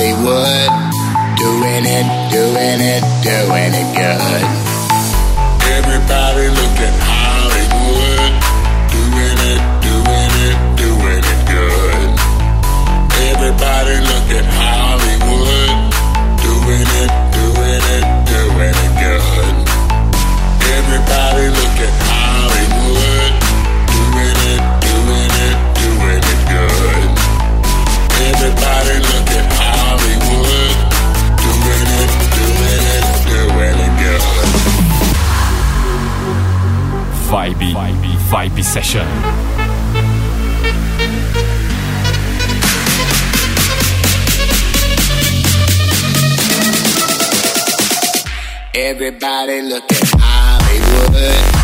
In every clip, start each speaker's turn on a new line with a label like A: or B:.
A: Hollywood. Doing it, doing it, doing it good. session. Everybody look at Hollywood.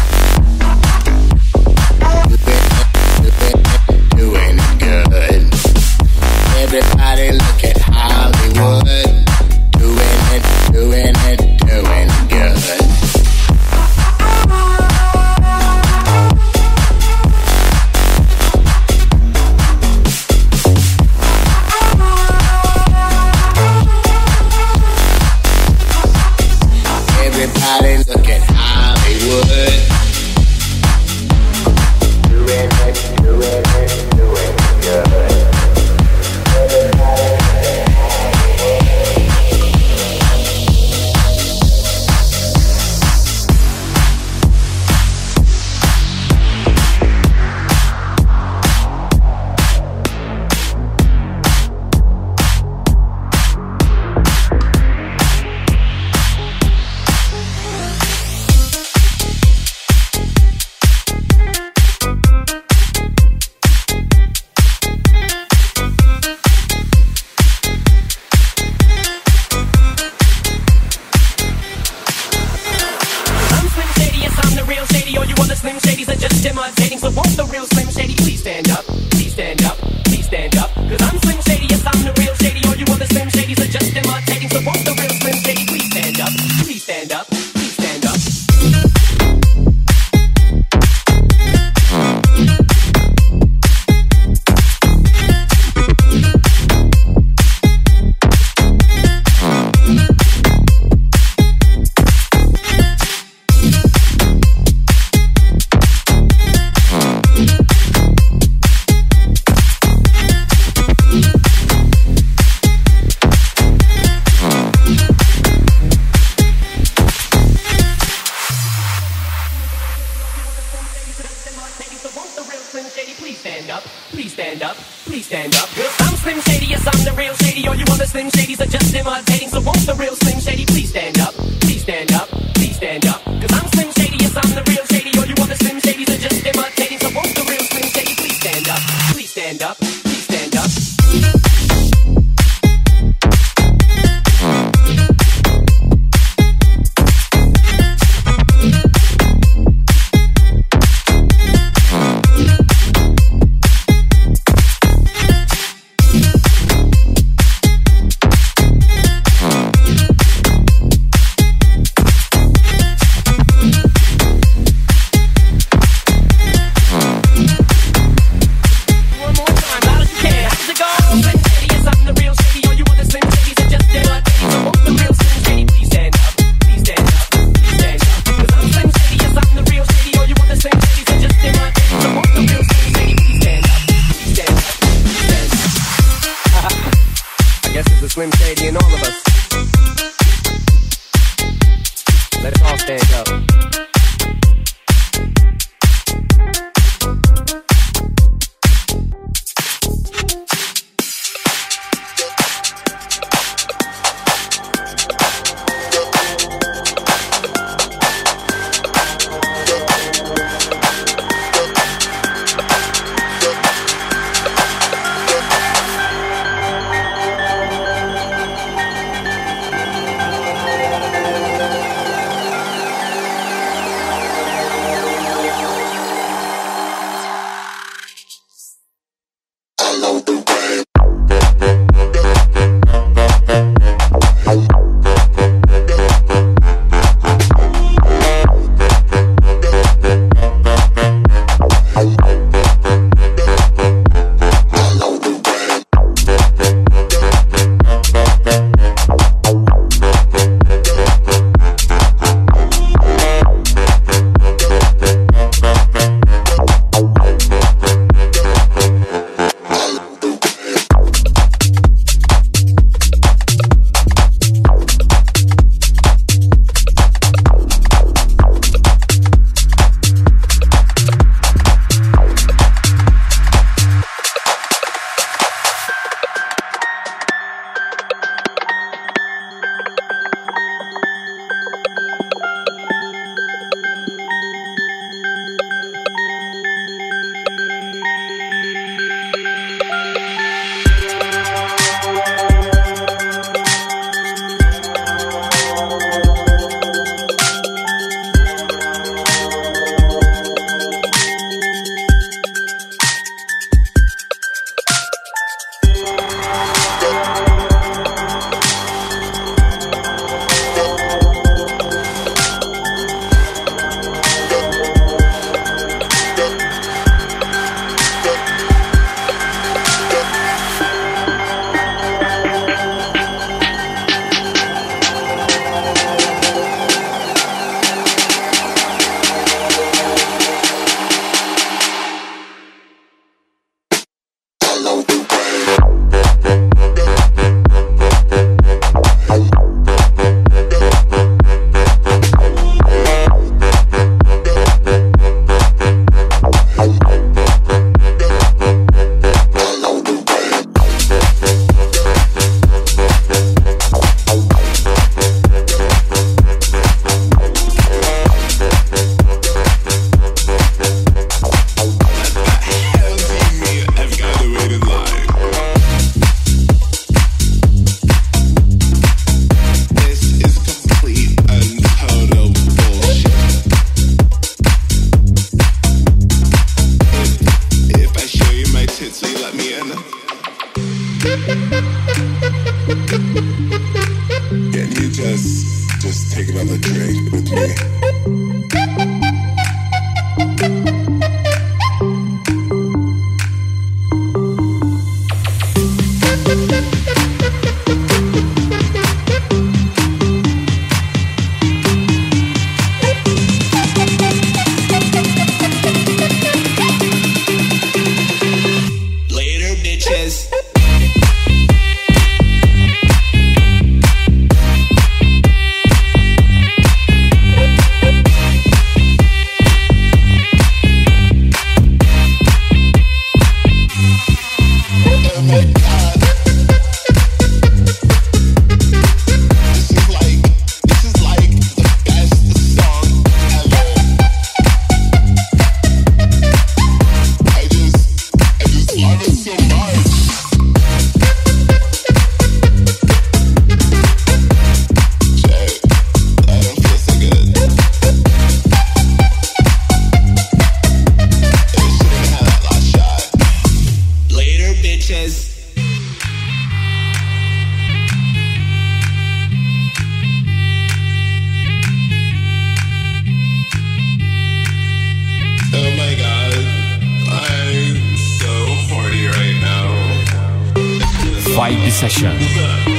B: Vibe Session.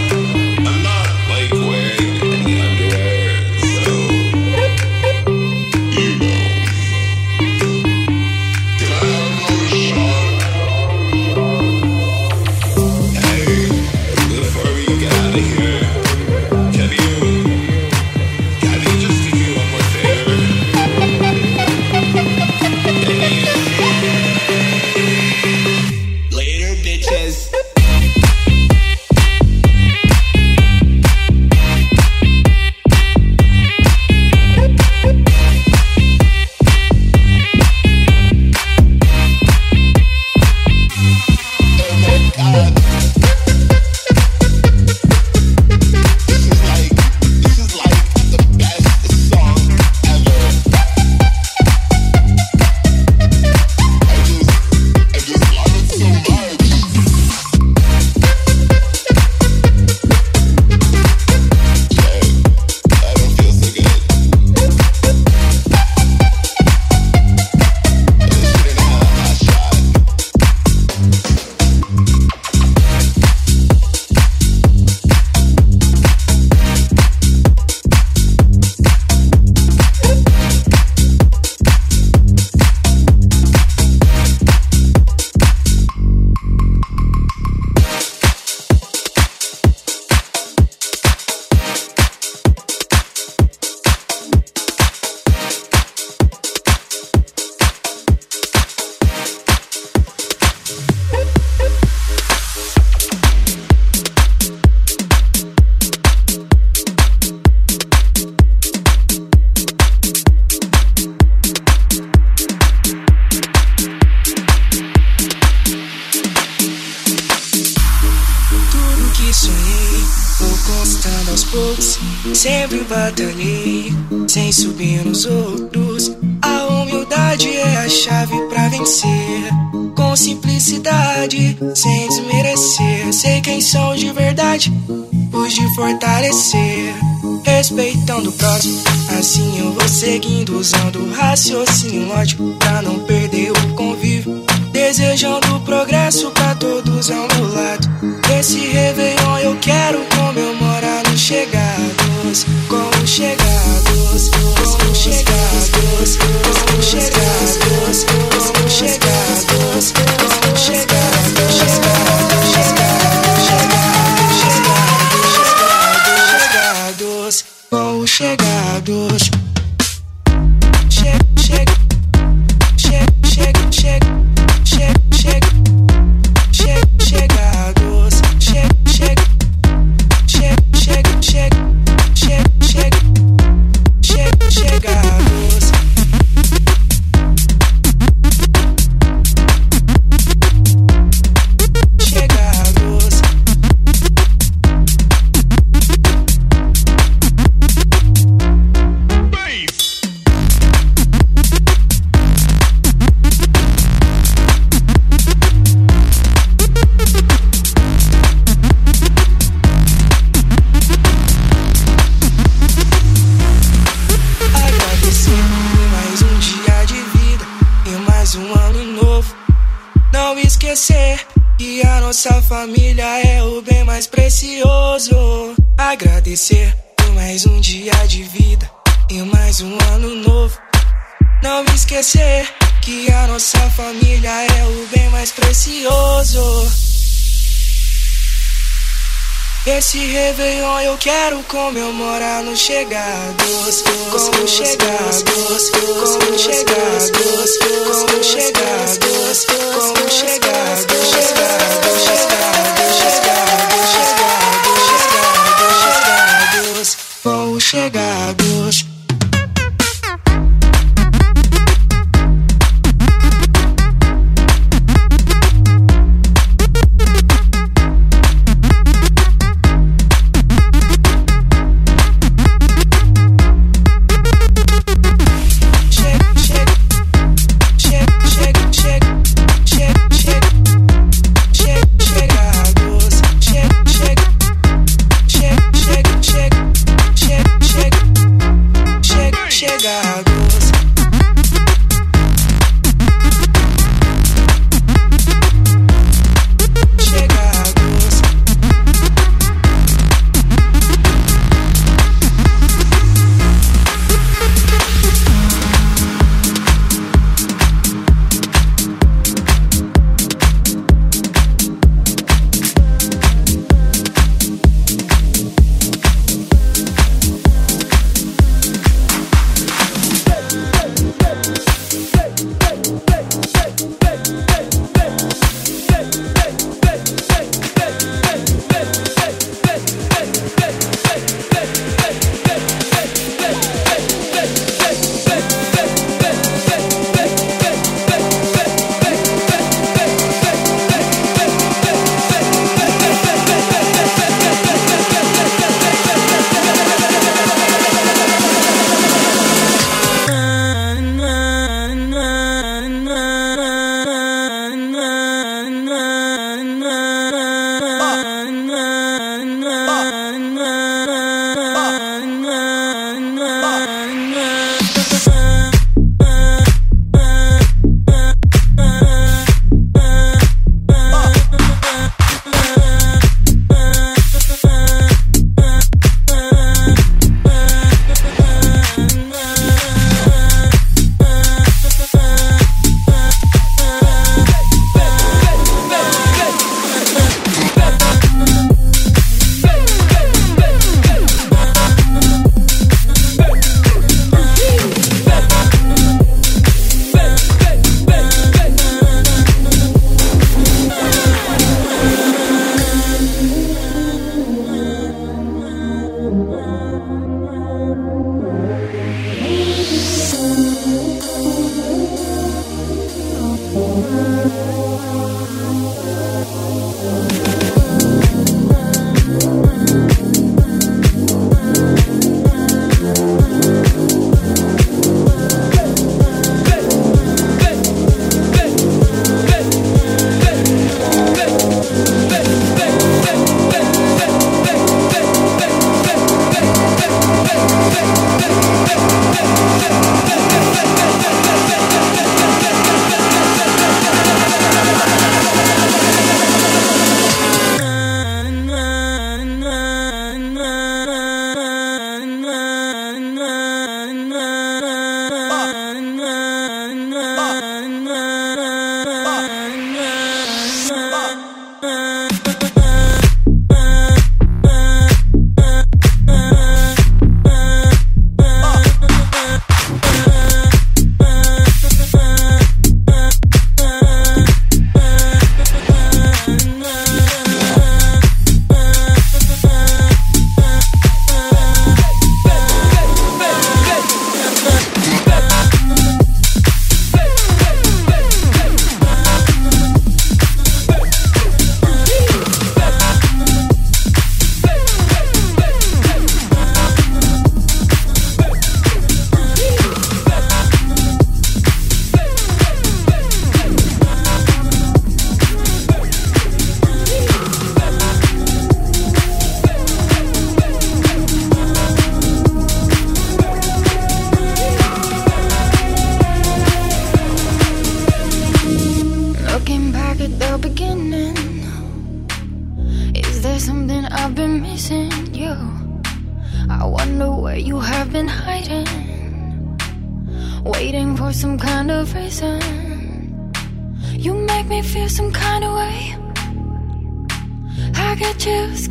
C: subir nos outros. A humildade é a chave para vencer. Com simplicidade, sem desmerecer. Sei quem são de verdade,
D: os de
E: fortalecer. Respeitando o próximo, assim eu vou seguindo. Usando raciocínio lógico pra não perder o convívio. Desejando progresso pra todos ao meu lado. Esse Réveillon eu quero comemorar nos chegados. Como chegados. Chegados, com os nossa família é o bem mais precioso. Agradecer por mais um dia de vida e mais um ano novo. Não esquecer que a nossa família é o bem mais precioso. Esse Réveillon eu quero comemorar nos chegados, como chegados, como chegados, como chegados, como chegados, chegados.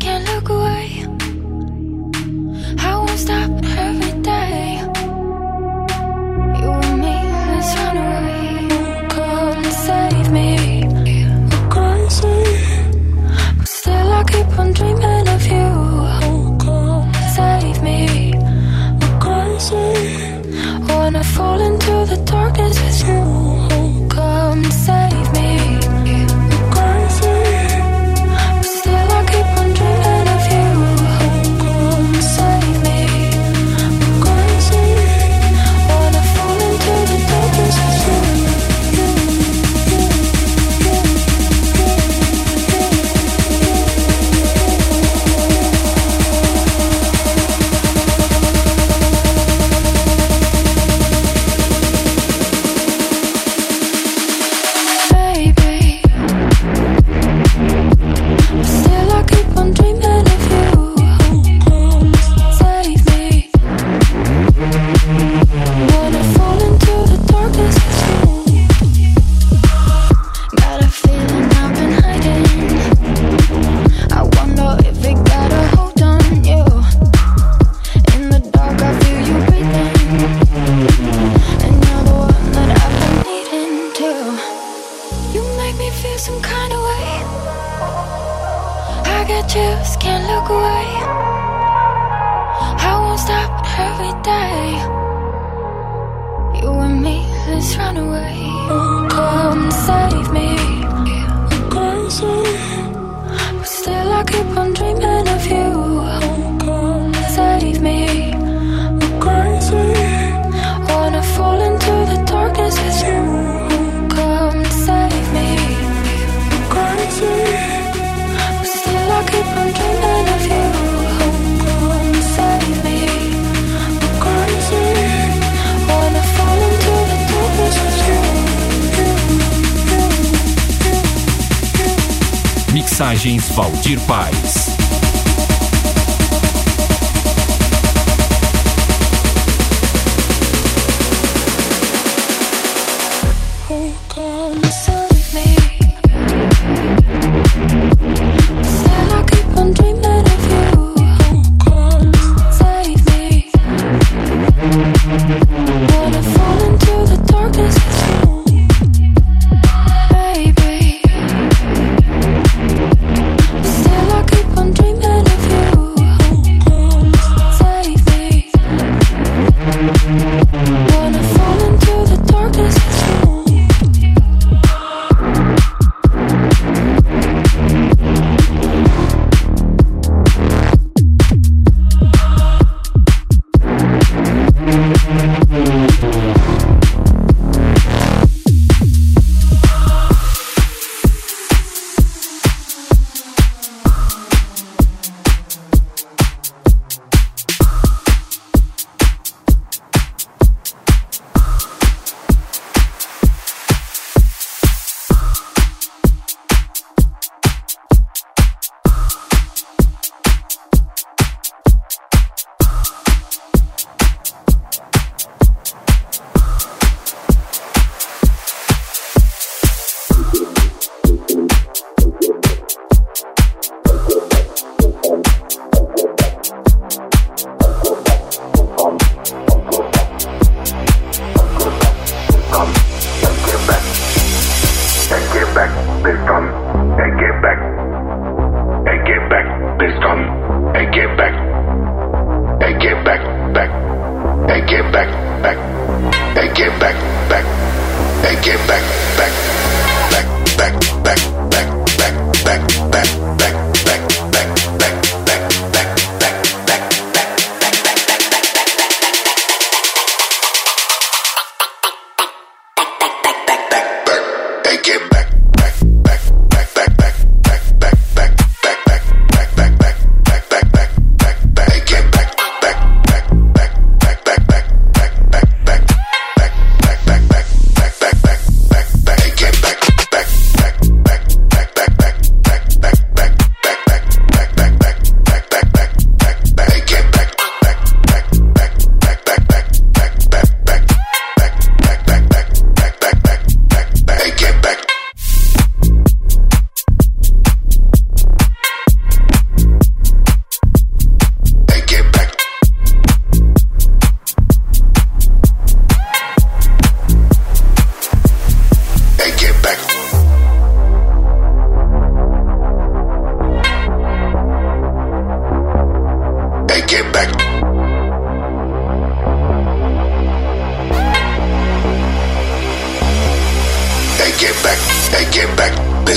F: Can't look away.
D: Valdir Paz.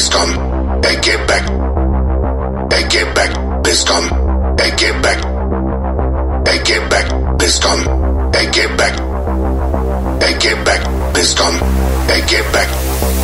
G: pissed on. They get back. They get back. Pissed on. They get back. They get back. Pissed on. They get back. They get back. Pissed on. They get back.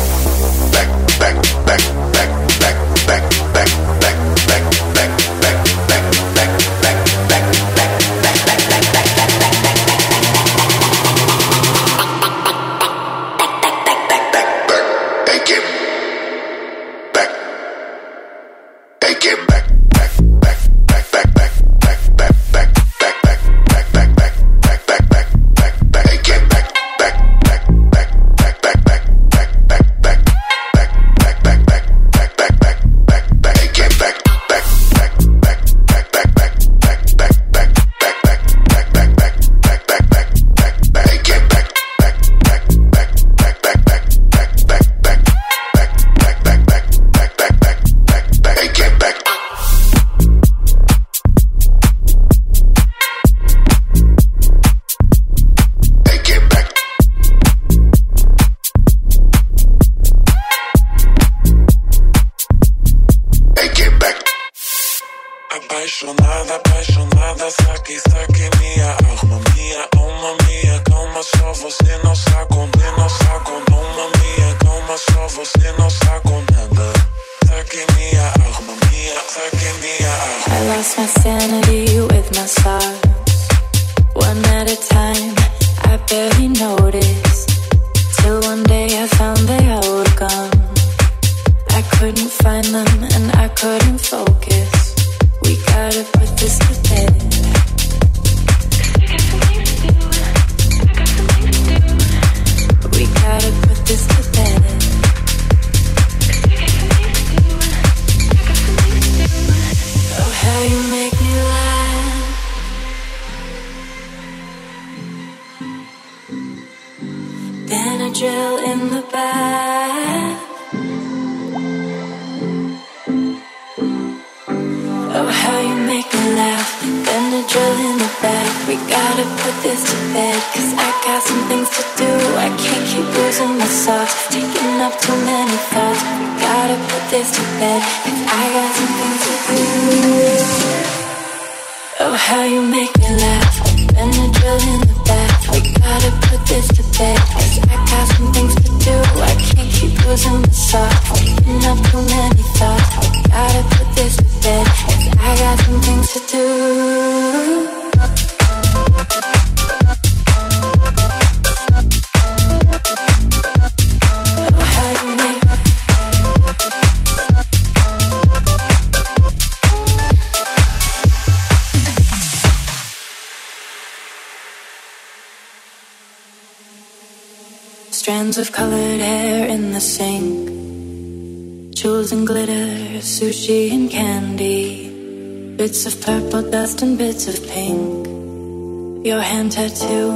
H: tattoo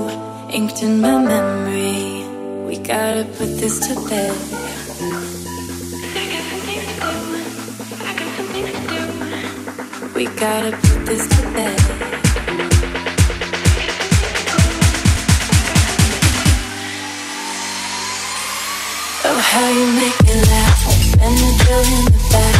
H: inked in my memory. We gotta put this to bed. I got something to to do. We gotta put this to bed. Oh, how you make
I: me laugh. And the
J: drill in the back.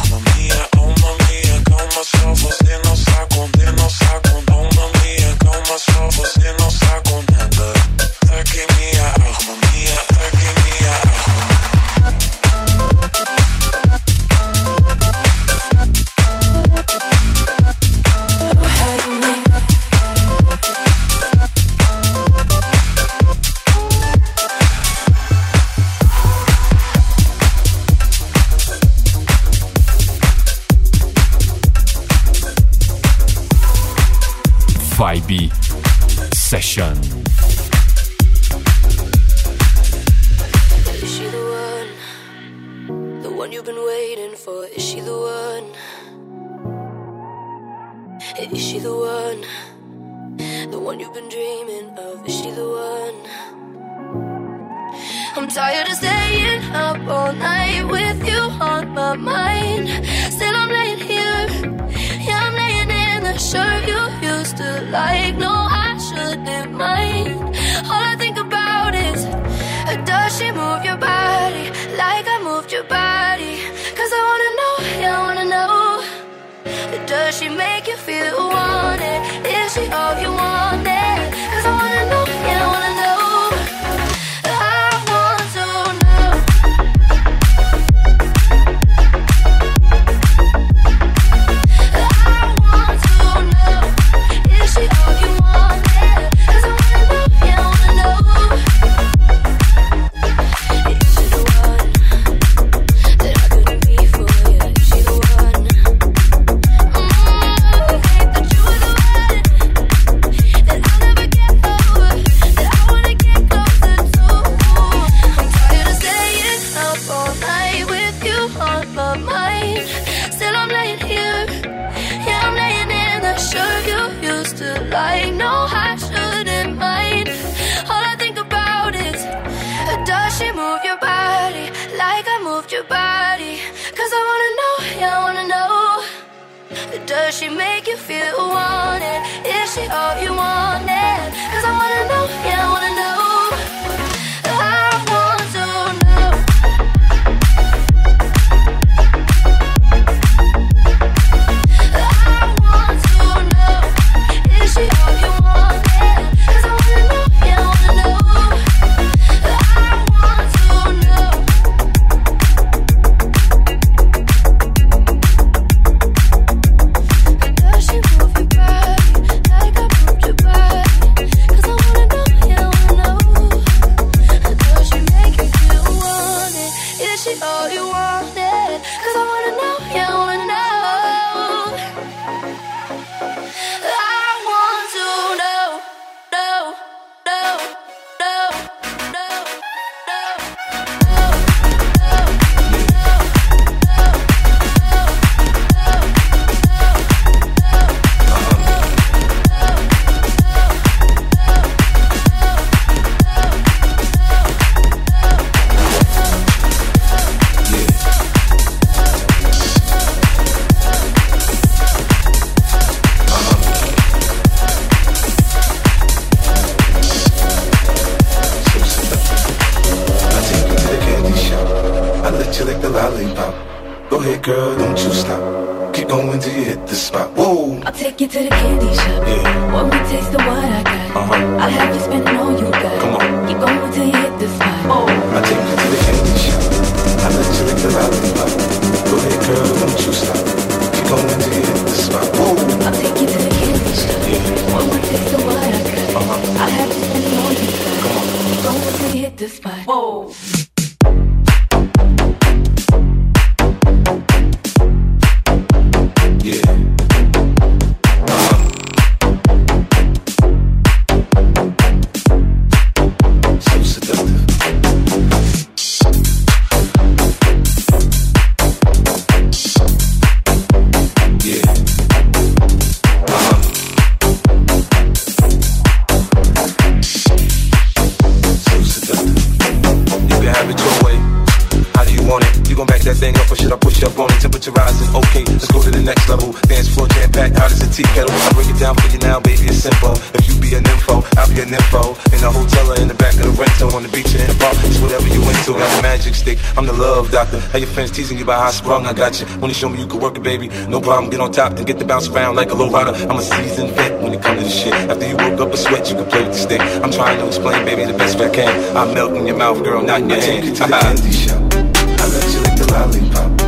J: How your friends teasing you about how I sprung, I got you. When you show me you can work it, baby, no problem. Get on top, then get the bounce around like a low rider. I'm a seasoned vet when it comes to this shit. After you woke up a sweat, you can play with the stick. I'm trying to explain, baby, the best way I can. I'm melting your mouth, girl, not in your
K: I
I: hand. Take you to the candy shop. I
K: let you lick the lollipop.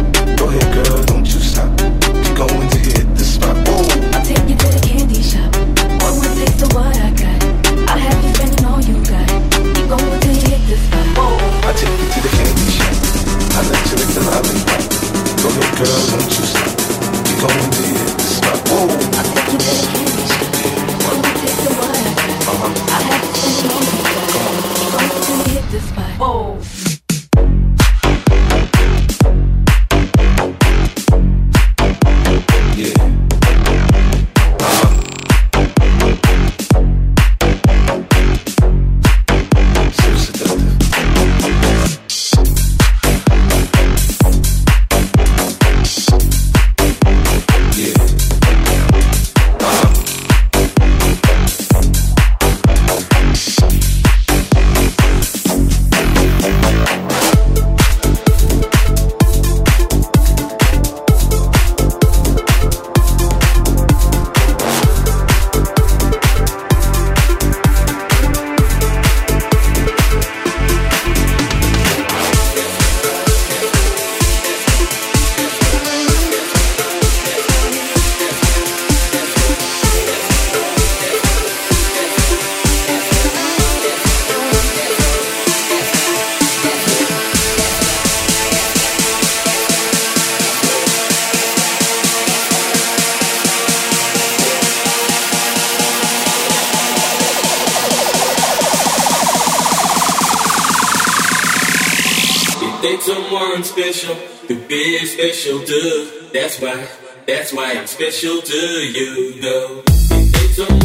L: someone special to be special to. That's why, that's why I'm special to you, though.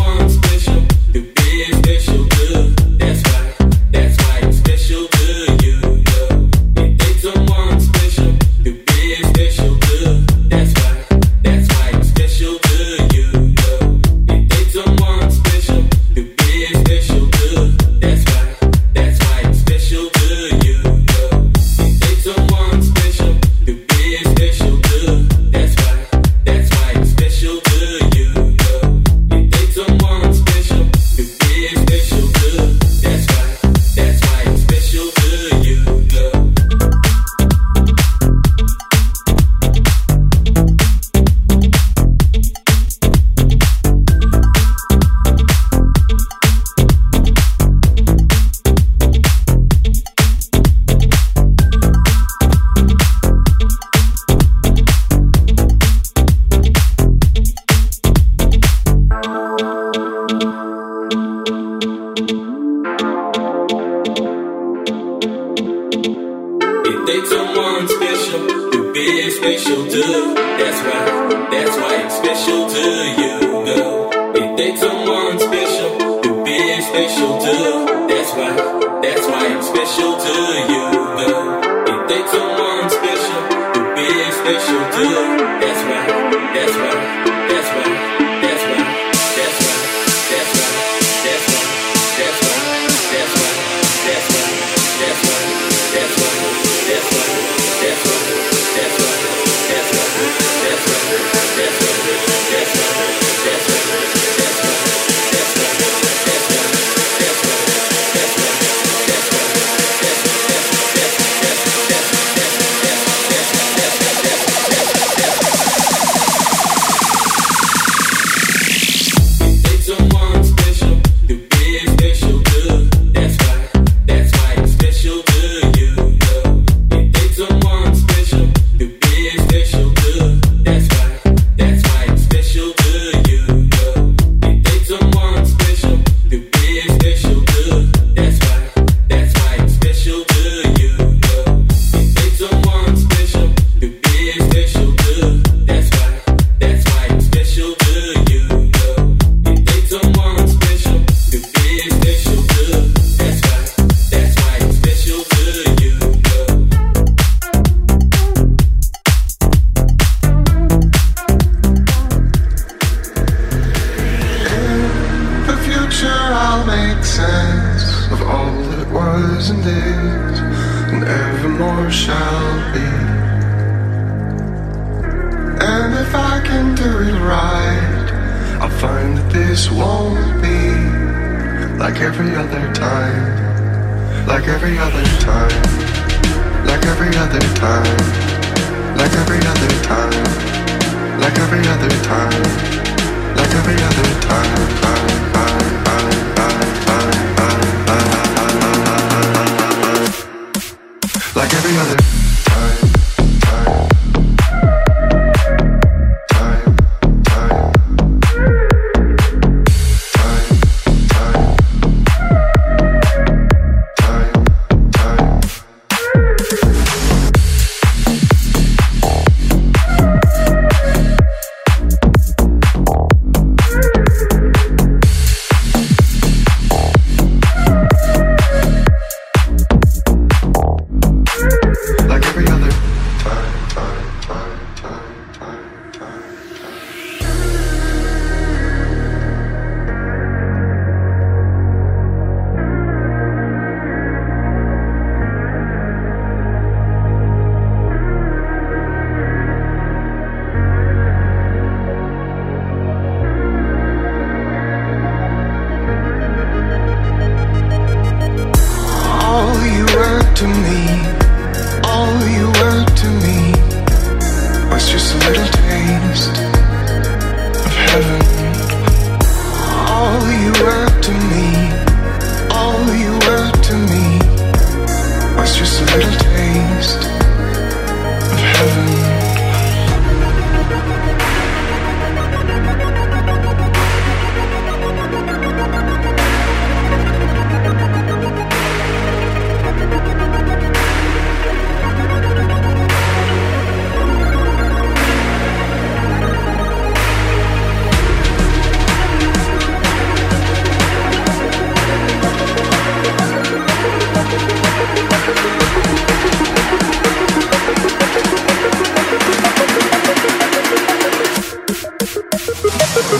L: Thank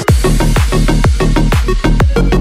L: you.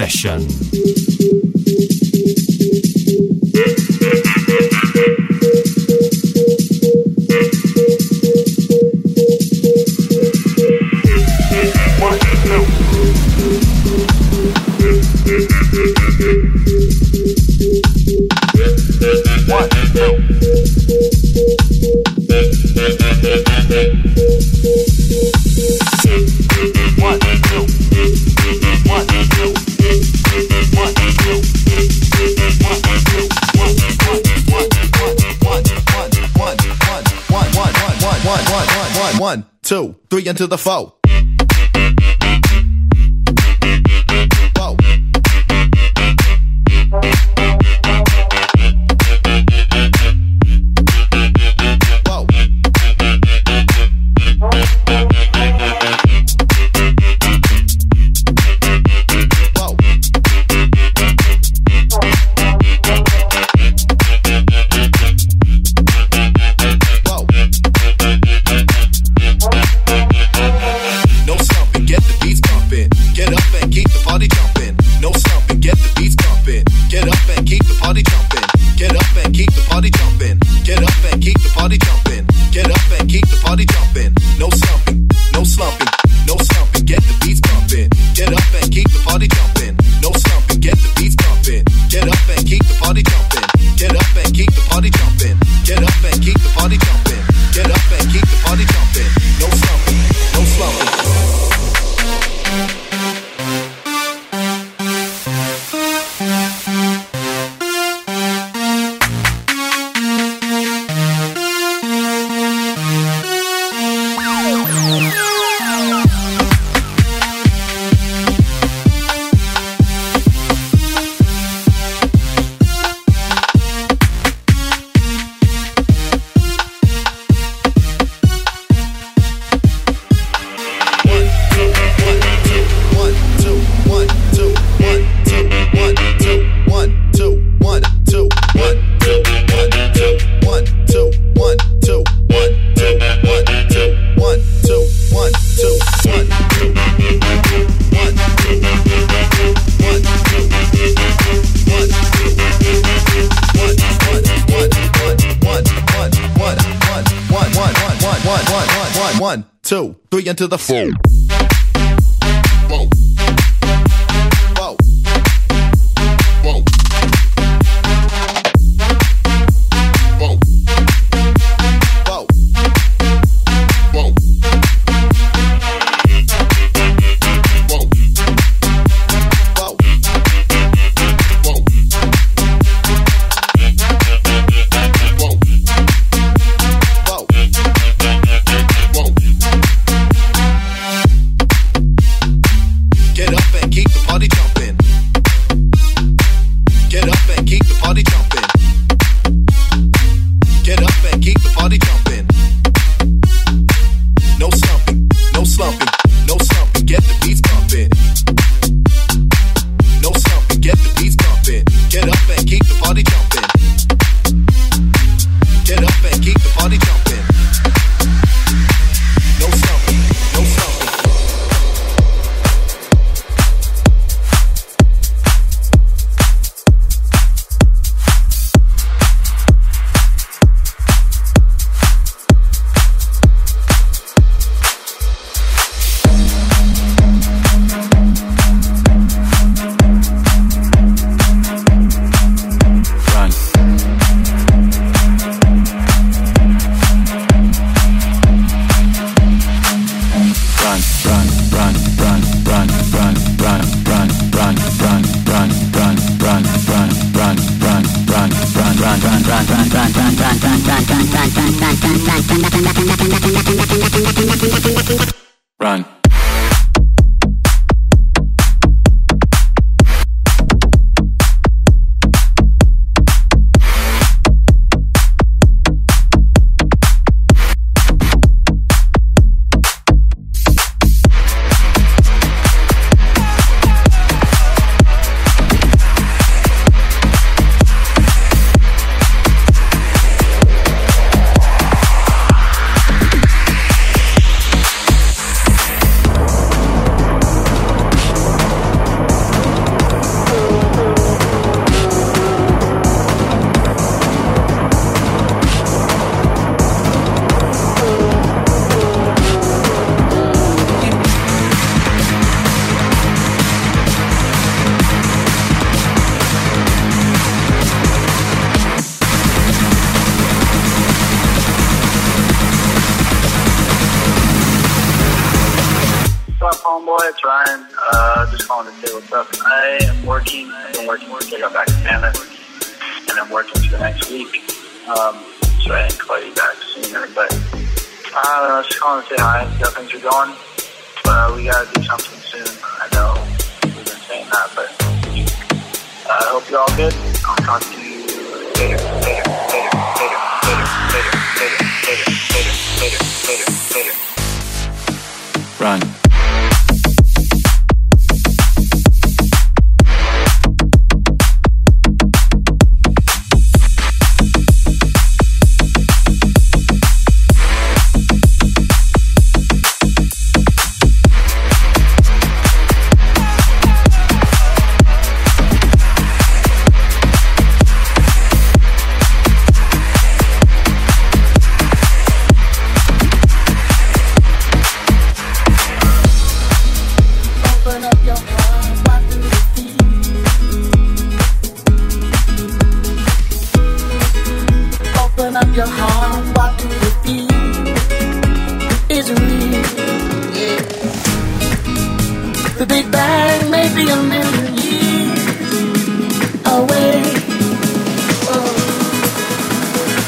D: Session.
M: Three into the four.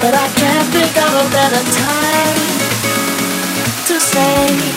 N: But I
O: can't think of a better time to say.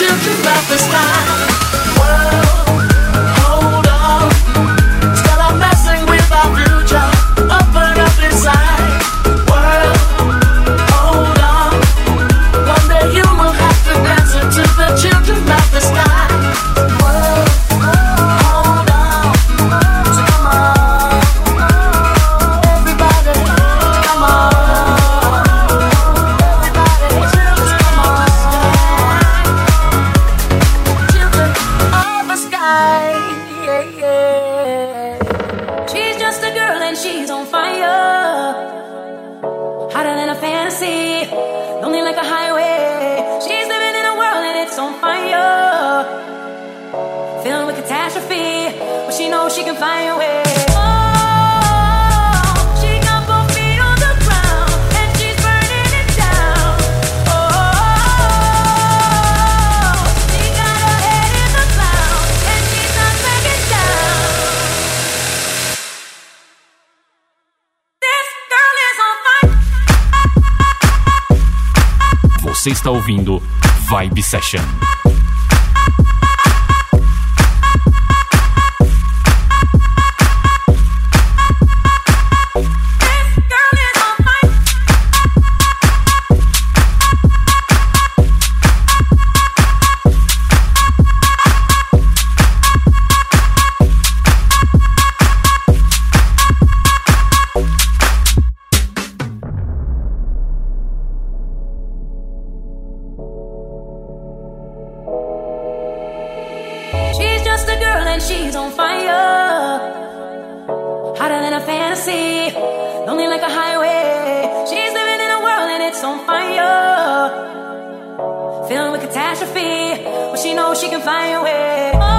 O: you do about this time? está ouvindo Vibe
P: Session. just a girl and she's on fire. Hotter than a fantasy, lonely like a highway. She's living in a world and it's on fire. Filled with catastrophe, but she knows she can find a way.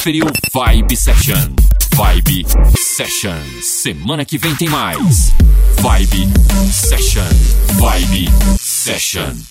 D: conferiu Vibe Session. Vibe Session. Semana que vem tem mais. Vibe Session. Vibe Session.